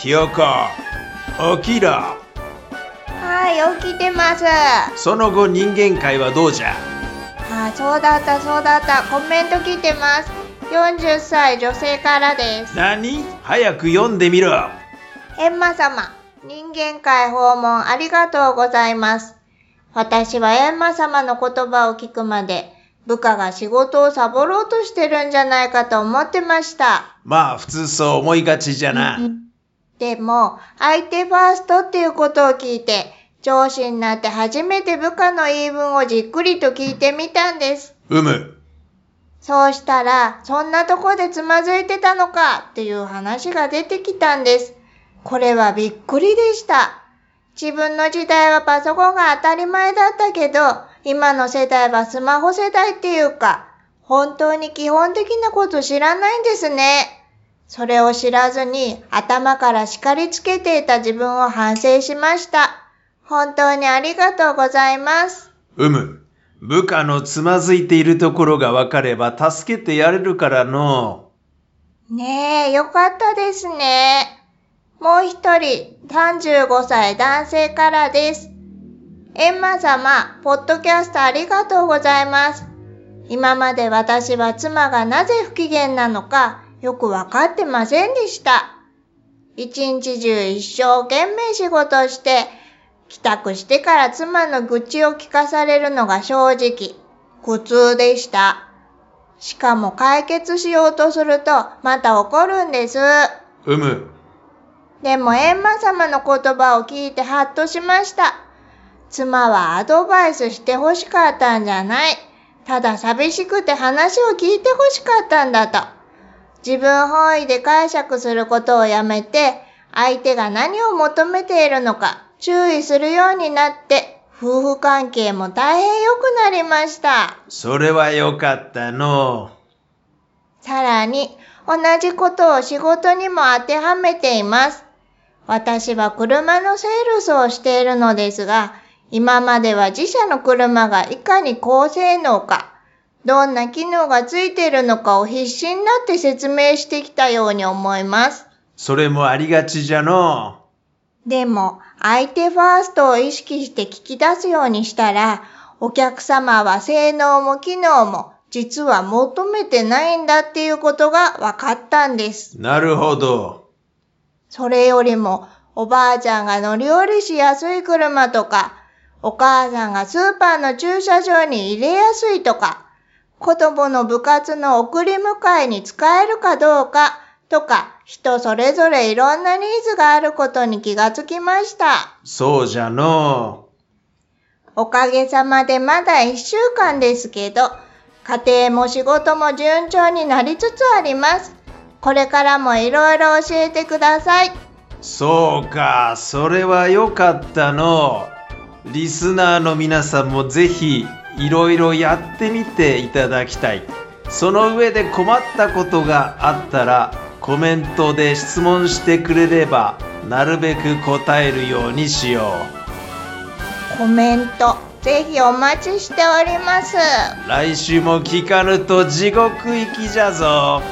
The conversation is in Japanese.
清子起きろはい、起きてます。その後人間界はどうじゃ？あ、そうだった、そうだった。コメント来てます。40歳女性からです。何？早く読んでみろエンマ様、人間界訪問ありがとうございます。私はエンマ様の言葉を聞くまで、部下が仕事をサボろうとしてるんじゃないかと思ってました。まあ普通そう思いがちじゃな。でも、相手ファーストっていうことを聞いて、上司になって初めて部下の言い分をじっくりと聞いてみたんです。うむ。そうしたら、そんなとこでつまずいてたのかっていう話が出てきたんです。これはびっくりでした。自分の時代はパソコンが当たり前だったけど、今の世代はスマホ世代っていうか、本当に基本的なこと知らないんですね。それを知らずに頭から叱りつけていた自分を反省しました。本当にありがとうございます。うむ。部下のつまずいているところがわかれば助けてやれるからの。ねえ、よかったですね。もう一人、35歳男性からです。エンマ様、ポッドキャストありがとうございます。今まで私は妻がなぜ不機嫌なのかよくわかってませんでした。一日中一生懸命仕事をして、帰宅してから妻の愚痴を聞かされるのが正直、苦痛でした。しかも解決しようとするとまた怒るんです。うむ。でもエンマ様の言葉を聞いてハッとしました。妻はアドバイスして欲しかったんじゃない。ただ寂しくて話を聞いて欲しかったんだと。自分本位で解釈することをやめて、相手が何を求めているのか注意するようになって、夫婦関係も大変良くなりました。それはよかったの。さらに、同じことを仕事にも当てはめています。私は車のセールスをしているのですが、今までは自社の車がいかに高性能か、どんな機能がついているのかを必死になって説明してきたように思います。それもありがちじゃの。でも、相手ファーストを意識して聞き出すようにしたら、お客様は性能も機能も実は求めてないんだっていうことが分かったんです。なるほど。それよりも、おばあちゃんが乗り降りしやすい車とか、お母さんがスーパーの駐車場に入れやすいとか、子供の部活の送り迎えに使えるかどうかとか、人それぞれいろんなニーズがあることに気がつきました。そうじゃの。おかげさまでまだ一週間ですけど、家庭も仕事も順調になりつつあります。これからもいろいろ教えてください。そうか、それはよかったの。リスナーの皆さんもぜひいろいろやってみていただきたい。その上で困ったことがあったらコメントで質問してくれればなるべく答えるようにしよコメント、ぜひお待ちしております。う。来週も聞かぬと地獄行きじゃぞ。